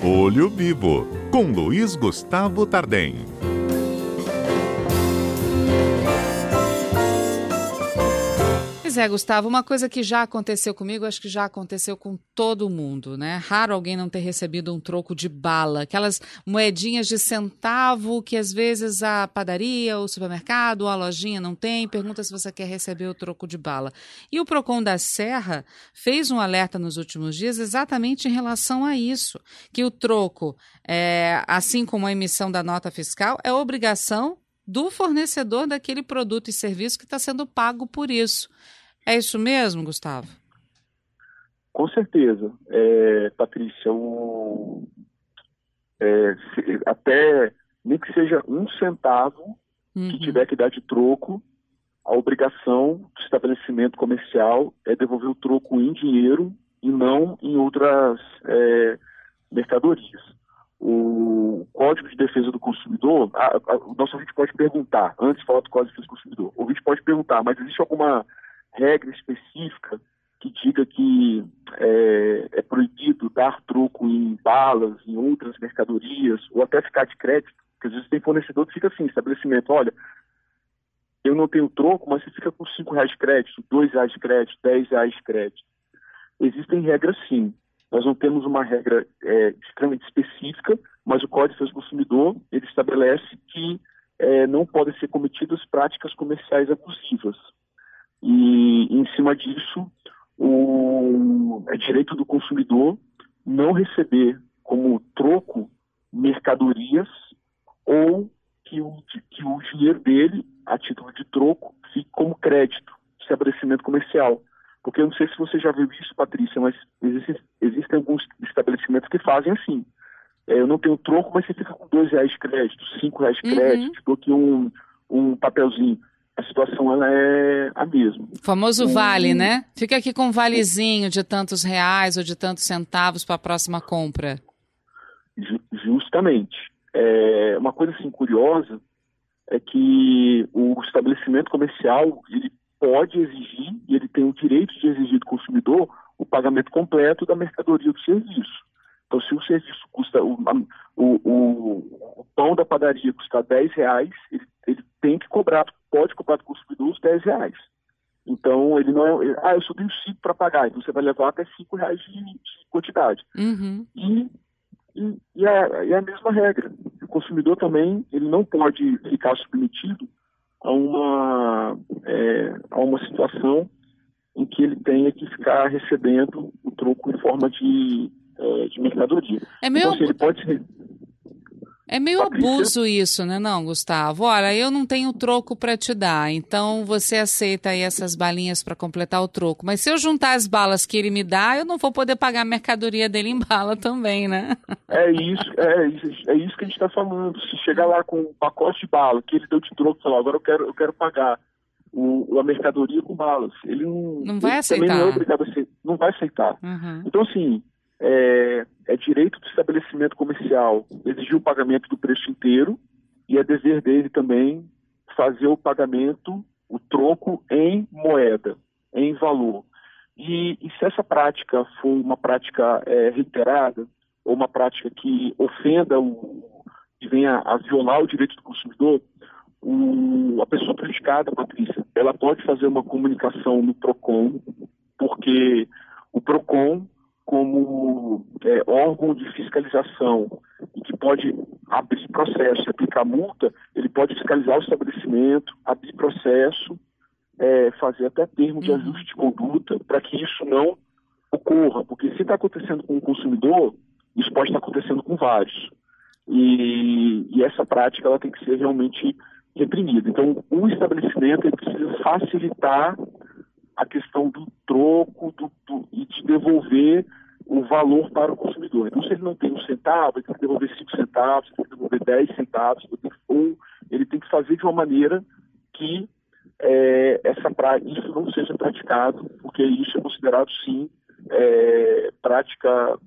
Olho Vivo, com Luiz Gustavo Tardem. Pois é, Gustavo, uma coisa que já aconteceu comigo, acho que já aconteceu com todo mundo, né? Raro alguém não ter recebido um troco de bala, aquelas moedinhas de centavo que às vezes a padaria, o supermercado, a lojinha não tem, pergunta se você quer receber o troco de bala. E o Procon da Serra fez um alerta nos últimos dias exatamente em relação a isso, que o troco, é, assim como a emissão da nota fiscal, é obrigação do fornecedor daquele produto e serviço que está sendo pago por isso. É isso mesmo, Gustavo? Com certeza. É, Patrícia, o, é, se, até nem que seja um centavo uhum. que tiver que dar de troco, a obrigação do estabelecimento comercial é devolver o troco em dinheiro e não em outras é, mercadorias. O Código de Defesa do Consumidor, a, a, o nosso ouvinte pode perguntar, antes de falar do Código de Defesa do Consumidor, o ouvinte pode perguntar, mas existe alguma regra específica que diga que é, é, proibido dar troco em balas, em outras mercadorias, ou até ficar de crédito, porque às vezes tem fornecedor que fica assim, estabelecimento, olha, eu não tenho troco, mas você fica com cinco reais de crédito, dois reais de crédito, dez reais de crédito. Existem regras sim. Nós não temos uma regra é, extremamente específica, mas o Código do Consumidor ele estabelece que é, não podem ser cometidas práticas comerciais abusivas. E, em cima disso, o, é direito do consumidor não receber como troco mercadorias ou que o, que o dinheiro dele, a título de troco, fique como crédito, estabelecimento comercial. Porque eu não sei se você já viu isso, Patrícia, mas existem, existem alguns estabelecimentos que fazem assim. É, eu não tenho troco, mas você fica com dois reais de crédito, cinco reais de crédito, uhum. te dou aqui um, um papelzinho a situação ela é a mesma. O famoso um, vale, né? Fica aqui com um valezinho de tantos reais ou de tantos centavos para a próxima compra. Justamente. É, uma coisa assim curiosa é que o estabelecimento comercial ele pode exigir e ele tem o direito de exigir do consumidor o pagamento completo da mercadoria do serviço. Então, se o serviço custa, o, o, o, o pão da padaria custa 10 reais, ele, ele tem que cobrar pode cobrar do consumidor os 10 reais. Então, ele não é. Ah, eu só tenho 5 para pagar, então você vai levar até 5 reais de, de quantidade. Uhum. E, e, e, a, e a mesma regra. O consumidor também ele não pode ficar submetido a uma, é, a uma situação em que ele tenha que ficar recebendo o troco em forma de, é, de mercadoria. É meio... Então, assim, ele pode ser é meio abuso isso, né, não, Gustavo? Olha, eu não tenho troco para te dar, então você aceita aí essas balinhas para completar o troco. Mas se eu juntar as balas que ele me dá, eu não vou poder pagar a mercadoria dele em bala também, né? É isso, é isso, é isso que a gente está falando. Se chegar lá com um pacote de bala que ele deu de troco, falar, agora eu quero, eu quero pagar o, a mercadoria com balas, ele não, não vai ele aceitar. Também não é obrigado a aceitar, não vai aceitar. Uhum. Então, assim, é, é direito do estabelecimento comercial exigir o pagamento do preço inteiro e é dever dele também fazer o pagamento, o troco em moeda, em valor. E, e se essa prática for uma prática é, reiterada, ou uma prática que ofenda o, que venha a violar o direito do consumidor, o, a pessoa prejudicada, Patrícia, ela pode fazer uma comunicação no PROCON, porque o PROCON como é, órgão de fiscalização e que pode abrir processo e aplicar multa, ele pode fiscalizar o estabelecimento, abrir processo, é, fazer até termo de uhum. ajuste de conduta para que isso não ocorra, porque se está acontecendo com o consumidor, isso pode estar tá acontecendo com vários. E, e, essa prática ela tem que ser realmente reprimida. Então, o estabelecimento ele precisa facilitar a questão do troco do, do, e de devolver o valor para o consumidor. Então, se ele não tem um centavo, ele tem que devolver cinco centavos, tem que devolver dez centavos, ou ele tem que fazer de uma maneira que é, essa pra, isso não seja praticado, porque isso é considerado, sim, é, prática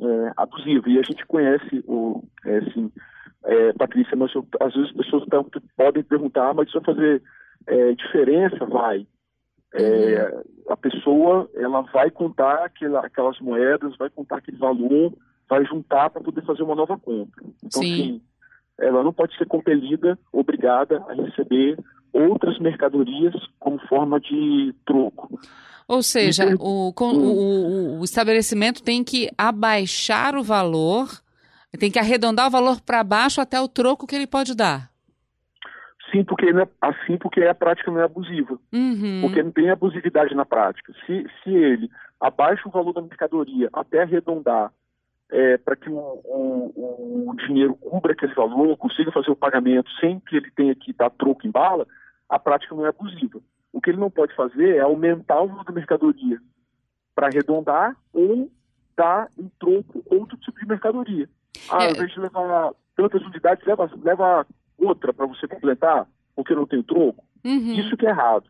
é, abusiva. E a gente conhece, o, é, assim, é, Patrícia, mas eu, às vezes as pessoas podem perguntar, ah, mas isso vai fazer é, diferença? Vai. É, a pessoa ela vai contar aquela, aquelas moedas, vai contar aquele valor vai juntar para poder fazer uma nova compra. Então, Sim. Assim, ela não pode ser compelida, obrigada a receber outras mercadorias como forma de troco. Ou seja, o, o, o, estabelecimento tem que abaixar o valor, tem que arredondar o valor para baixo até o troco que ele pode dar. Sim, porque é, assim porque a prática não é abusiva. Uhum. Porque não tem abusividade na prática. Se, se ele abaixa o valor da mercadoria até arredondar é, para que o, o, o, dinheiro cubra aquele valor, consiga fazer o pagamento sem que ele tenha que dar troco em bala, a prática não é abusiva. O que ele não pode fazer é aumentar o valor da mercadoria para arredondar ou dar em troco outro tipo de mercadoria. Ah, é. ao invés de levar tantas unidades, leva, leva outra para você completar, porque não tem troco. Uhum. Isso que é errado.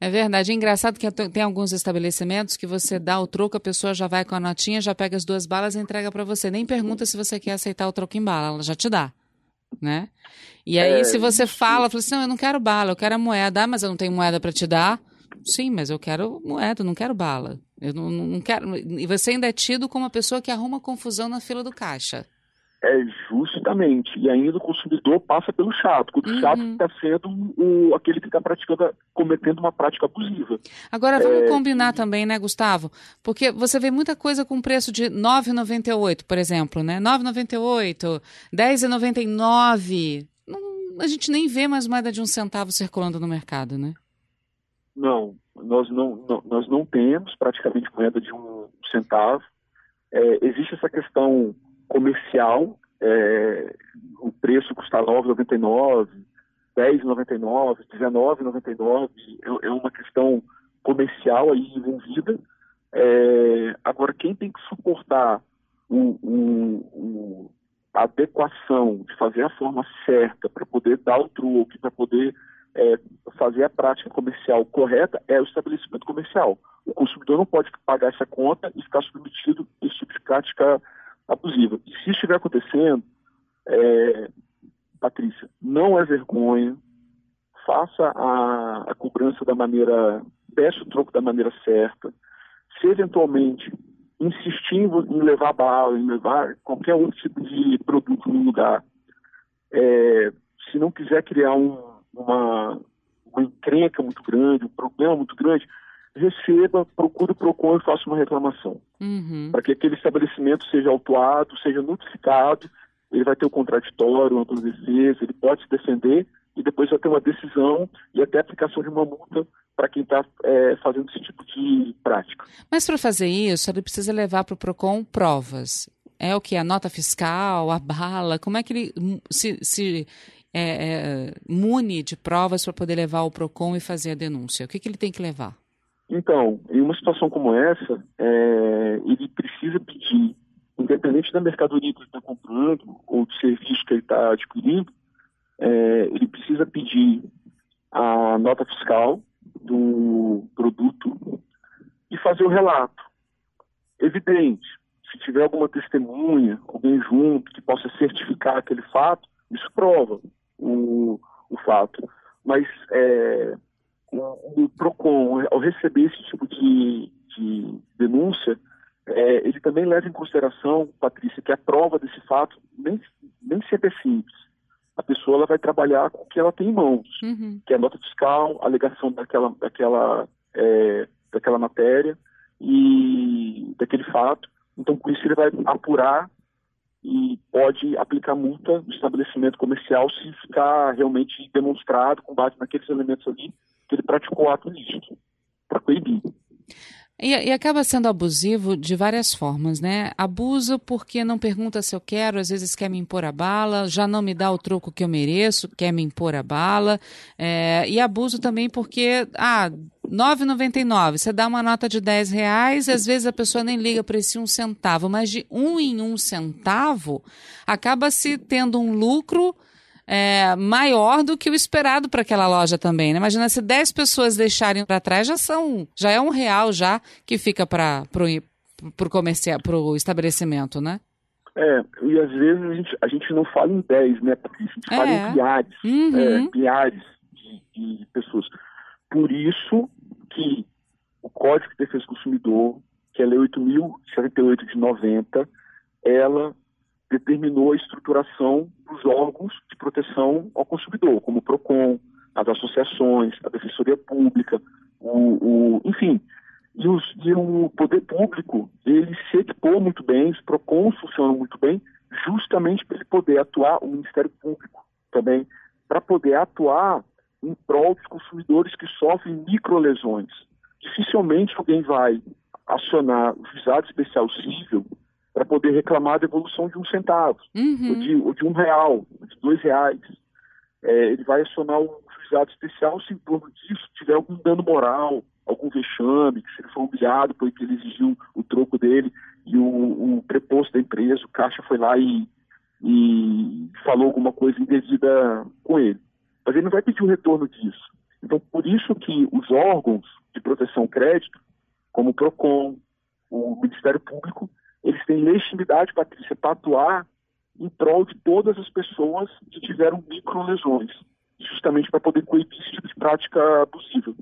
É verdade. É engraçado que tem alguns estabelecimentos que você dá o troco, a pessoa já vai com a notinha, já pega as duas balas e entrega para você. Nem pergunta se você quer aceitar o troco em bala, ela já te dá, né? E aí, é, se você fala, fala assim, não, eu não quero bala, eu quero a moeda. Ah, mas eu não tenho moeda para te dar. Sim, mas eu quero moeda, não quero bala. Eu não, não quero. E você ainda é tido como uma pessoa que arruma confusão na fila do caixa. É justamente. E ainda o consumidor passa pelo chato, o uhum. chato está sendo o, aquele que está praticando, cometendo uma prática abusiva. Agora vamos é... combinar também, né, Gustavo? Porque você vê muita coisa com preço de R$ 9,98, por exemplo, né? R$ 9,98, R$ 10,99. a gente nem vê mais moeda de um centavo circulando no mercado, né? Não, nós não, não nós não temos praticamente moeda de um centavo. É, existe essa questão comercial, é, o preço custa R$ 9,99, R$ 10,99, R$ 19,99, é, é uma questão comercial aí envolvida. É, agora, quem tem que suportar o, o, o, a adequação de fazer a forma certa para poder dar o truque, para poder é, fazer a prática comercial correta é o estabelecimento comercial. O consumidor não pode pagar essa conta e ficar submetido a esse tipo de prática abusiva. E se estiver acontecendo, é, Patrícia, não é vergonha, faça a, a cobrança da maneira, peça o troco da maneira certa. Se eventualmente insistir em, em levar bala, em levar qualquer outro tipo de produto no lugar, é, se não quiser criar um, uma, uma encrenca muito grande, um problema muito grande, receba, procure o PROCON e faça uma reclamação. Uhum. Para que aquele estabelecimento seja autuado, seja notificado, ele vai ter o contraditório, uma defesa, ele pode se defender e depois vai ter uma decisão e até aplicação de uma multa para quem está é, fazendo esse tipo de prática. Mas para fazer isso, ele precisa levar para o PROCON provas. É o que? A nota fiscal, a bala? Como é que ele se, se é, é, mune de provas para poder levar ao PROCON e fazer a denúncia? O que, que ele tem que levar? Então, em uma situação como essa, é, ele precisa pedir, independente da mercadoria que ele está comprando ou do serviço que ele está adquirindo, é, ele precisa pedir a nota fiscal do produto e fazer o relato. Evidente, se tiver alguma testemunha, alguém junto que possa certificar aquele fato, isso prova o, o fato. Mas é, o, PROCON, ao receber esse tipo de, de denúncia, é, ele também leva em consideração, Patrícia, que a prova desse fato nem, nem sempre é simples. A pessoa ela vai trabalhar com o que ela tem em mãos, uhum. que é a nota fiscal, a alegação daquela, daquela, é, daquela matéria e daquele fato. Então, com isso, ele vai apurar e pode aplicar multa no estabelecimento comercial se ficar realmente demonstrado, com base naqueles elementos ali, que ele praticou ato ilícito, para coibir. E, e, acaba sendo abusivo de várias formas, né? Abusa porque não pergunta se eu quero, às vezes quer me impor a bala, já não me dá o troco que eu mereço, quer me impor a bala. É, e abuso também porque, ah, 9,99, você dá uma nota de 10 reais, às vezes a pessoa nem liga para esse um centavo, mas de um em um centavo acaba se tendo um lucro é, maior do que o esperado para aquela loja também. Né? Imagina se 10 pessoas deixarem para trás, já são, já é um real já que fica para o comercial, para o estabelecimento, né? É, e às vezes a gente, a gente não fala em 10, né? Porque a gente é. fala em milhares, uhum. é, milhares de, de pessoas. Por isso que o Código de Defesa do Consumidor, que é a Lei 8.078 de 90, ela determinou a estruturação dos órgãos proteção ao consumidor, como o PROCON, as associações, a Defensoria Pública, o, o enfim. E, os, e, o poder público, ele se equipou muito bem, os PROCONs funcionam muito bem, justamente para ele poder atuar, o Ministério Público também, para poder atuar em prol dos consumidores que sofrem microlesões. Dificilmente alguém vai acionar o juizado especial civil para poder reclamar a devolução de um centavo, uhum. ou, de, ou, de, um real, dois reais. É, ele vai acionar o juizado especial se em torno disso tiver algum dano moral, algum vexame, que se ele for humilhado porque ele exigiu o troco dele e o, o preposto da empresa, o caixa foi lá e, e falou alguma coisa indevida com ele. Mas ele não vai pedir o retorno disso. Então, por isso que os órgãos de proteção ao crédito, como o PROCON, o Ministério Público, eles têm legitimidade, Patrícia, para atuar em prol de todas as pessoas que tiveram microlesões, justamente para poder coibir esse tipo de prática abusiva.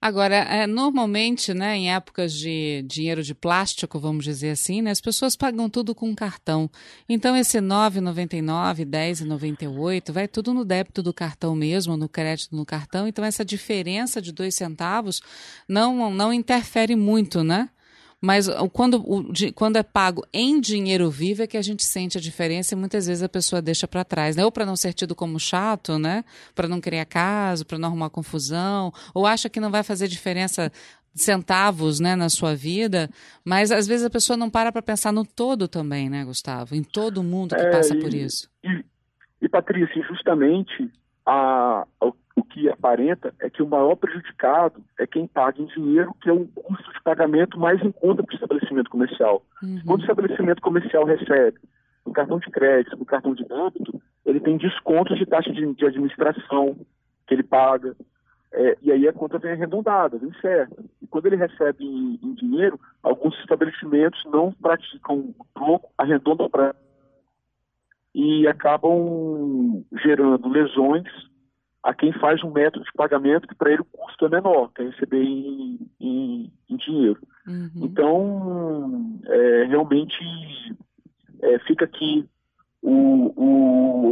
Agora, é, normalmente, né, em épocas de dinheiro de plástico, vamos dizer assim, né, as pessoas pagam tudo com cartão. Então, esse R$ 9,99, R$ 10,98, vai tudo no débito do cartão mesmo, no crédito no cartão. Então, essa diferença de dois centavos não, não interfere muito, né? Mas quando, o, quando é pago em dinheiro vivo é que a gente sente a diferença e muitas vezes a pessoa deixa para trás, né? Ou para não ser tido como chato, né? Para não criar caso, para não arrumar confusão, ou acha que não vai fazer diferença centavos, né, na sua vida, mas às vezes a pessoa não para para pensar no todo também, né, Gustavo? Em todo mundo que é, passa e, por isso. E, e Patrícia, justamente a, o que aparenta é que o maior prejudicado é quem paga em dinheiro, que é um custo de pagamento mais em conta para o estabelecimento comercial. Uhum. Quando o estabelecimento comercial recebe no cartão de crédito, no cartão de débito, ele tem descontos de taxa de, de administração que ele paga, é, e aí a conta vem arredondada, vem certa. E quando ele recebe em, em dinheiro, alguns estabelecimentos não praticam o troco, arredondam para e acabam gerando lesões a quem faz um método de pagamento que para ele o custo é menor, que é receber em, em, em dinheiro. Uhum. Então, é, realmente é, fica aqui o,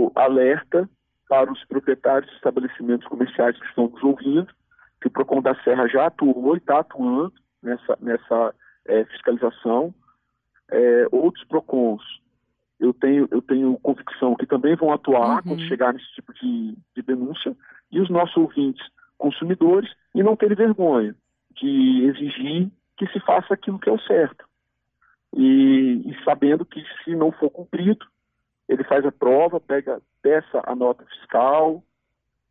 o, alerta para os proprietários de estabelecimentos comerciais que estão nos ouvindo, que o PROCON da Serra já atuou e está atuando nessa, nessa é, fiscalização. É, outros PROCONs eu tenho, eu tenho convicção que também vão atuar uhum. quando chegar nesse tipo de, de denúncia, e os nossos ouvintes consumidores, e não terem vergonha de exigir que se faça aquilo que é o certo. E, e sabendo que se não for cumprido, ele faz a prova, pega, peça a nota fiscal,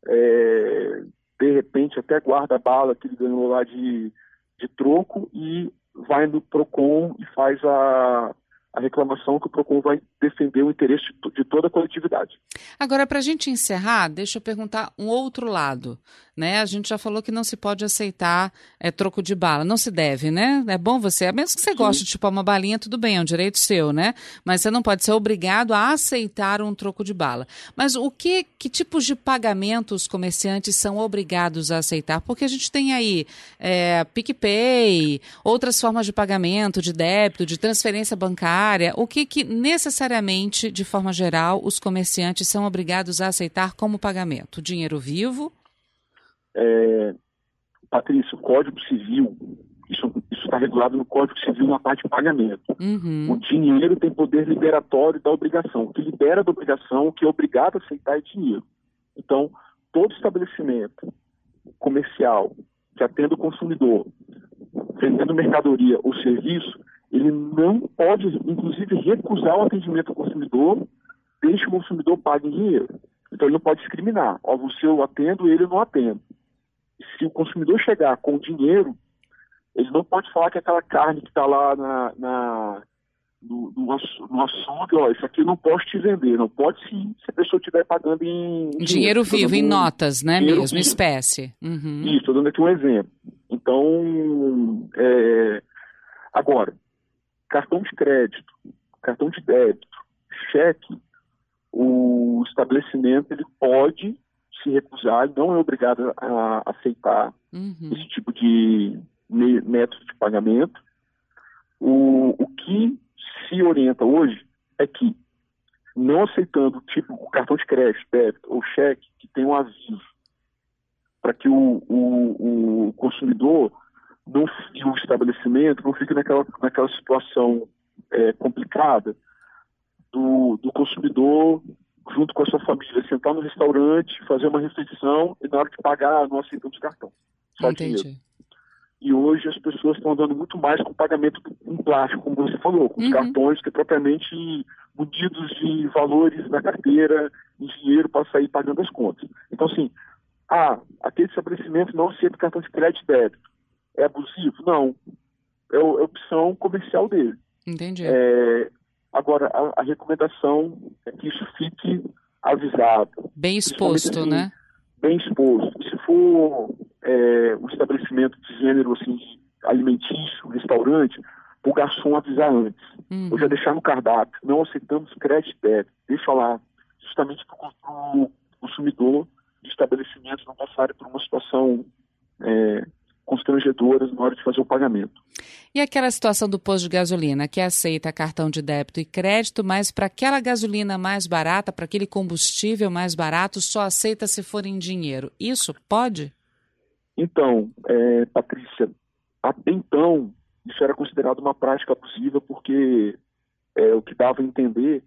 é, de repente até guarda a bala que ele ganhou lá de, de troco e vai no PROCON e faz a, a reclamação que o PROCON vai defender o interesse de toda a coletividade. Agora, para a gente encerrar, deixa eu perguntar um outro lado. Né? A gente já falou que não se pode aceitar é, troco de bala. Não se deve, né? É bom você, a menos que você Sim. goste de chupar uma balinha, tudo bem, é um direito seu, né? Mas você não pode ser obrigado a aceitar um troco de bala. Mas o que, que tipos de pagamento os comerciantes são obrigados a aceitar? Porque a gente tem aí é, PicPay, outras formas de pagamento, de débito, de transferência bancária. O que, que necessariamente, de forma geral, os comerciantes são obrigados a aceitar como pagamento? Dinheiro vivo? É, Patrícia, o Código Civil, isso está regulado no Código Civil na parte de pagamento. Uhum. O dinheiro tem poder liberatório da obrigação. O que libera da obrigação, o que é obrigado a aceitar é dinheiro. Então, todo estabelecimento comercial que atenda o consumidor, vendendo mercadoria ou serviço, ele não pode, inclusive, recusar o atendimento ao consumidor desde que o consumidor pague em dinheiro. Então, ele não pode discriminar. Ó, você eu atendo, ele não atendo se o consumidor chegar com dinheiro, ele não pode falar que aquela carne que está lá na, na no, no, no, açougue, ó, isso aqui eu não posso te vender. Não pode sim, se a pessoa estiver pagando em... Dinheiro, dinheiro vivo, em notas, né, mesmo, vivo. espécie. Uhum. Isso, estou dando aqui um exemplo. Então, é... agora, cartão de crédito, cartão de débito, cheque, o estabelecimento ele pode se recusar, não é obrigado a aceitar uhum. esse tipo de método de pagamento. O, o que, se orienta hoje é que, não aceitando tipo o cartão de crédito, débito ou cheque, que tem um aviso para que o, o, o consumidor não, e o estabelecimento não fique naquela, naquela situação é, complicada do, do consumidor junto com a sua família, sentar no restaurante, fazer uma refeição e na hora de pagar não aceitamos cartão. Só Entendi. dinheiro. E hoje as pessoas estão andando muito mais com pagamento em plástico, como você falou, com Uhum. cartões que propriamente munidos de valores na carteira, em dinheiro para sair pagando as contas. Então, assim, ah, aquele estabelecimento não aceita cartão de crédito e débito. É abusivo? Não. É, é opção comercial dele. Entendi. É, agora, a, a recomendação é que isso fique avisado, Bem exposto, principalmente, né? bem exposto. Se for é, um estabelecimento de gênero assim, alimentício, restaurante, o garçom avisar antes. Uhum. Ou já deixar no cardápio. Não aceitamos crédito débito. Deixa lá. Justamente para o consumidor de estabelecimentos não passarem por uma situação é, constrangedora na hora de fazer o pagamento. E aquela situação do posto de gasolina que aceita cartão de débito e crédito, mas para aquela gasolina mais barata, para aquele combustível mais barato, só aceita se for em dinheiro. Isso pode? Então, é, Patrícia, até então, isso era considerado uma prática abusiva porque é, o que dava a entender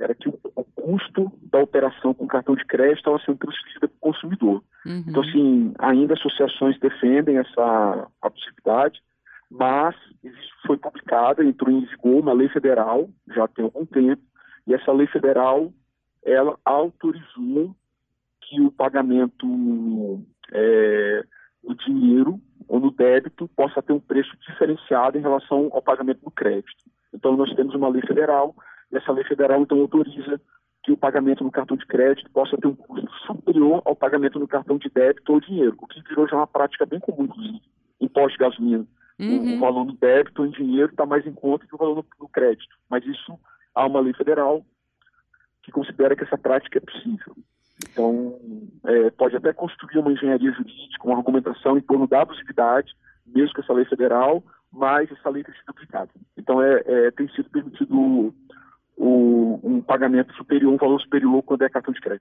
era que o, o custo da operação com cartão de crédito estava sendo transferido para o consumidor. Uhum. Então, assim, ainda associações defendem essa abusividade, mas foi publicada, entrou em vigor uma lei federal, já tem algum tempo, e essa lei federal, ela autorizou que o pagamento é, no dinheiro ou no débito possa ter um preço diferenciado em relação ao pagamento no crédito. Então, nós temos uma lei federal, e essa lei federal, então, autoriza que o pagamento no cartão de crédito possa ter um custo superior ao pagamento no cartão de débito ou dinheiro, o que virou já uma prática bem comum, inclusive, em de gasolina. O- O, Uhum. valor no débito em dinheiro está mais em conta que o valor no, no crédito. Mas isso há uma lei federal que considera que essa prática é possível. Então, é, pode até construir uma engenharia jurídica, uma argumentação em torno da abusividade, mesmo com essa lei federal, mas essa lei tem sido aplicada. Então, é, é, tem sido permitido um pagamento superior, um valor superior quando é cartão de crédito.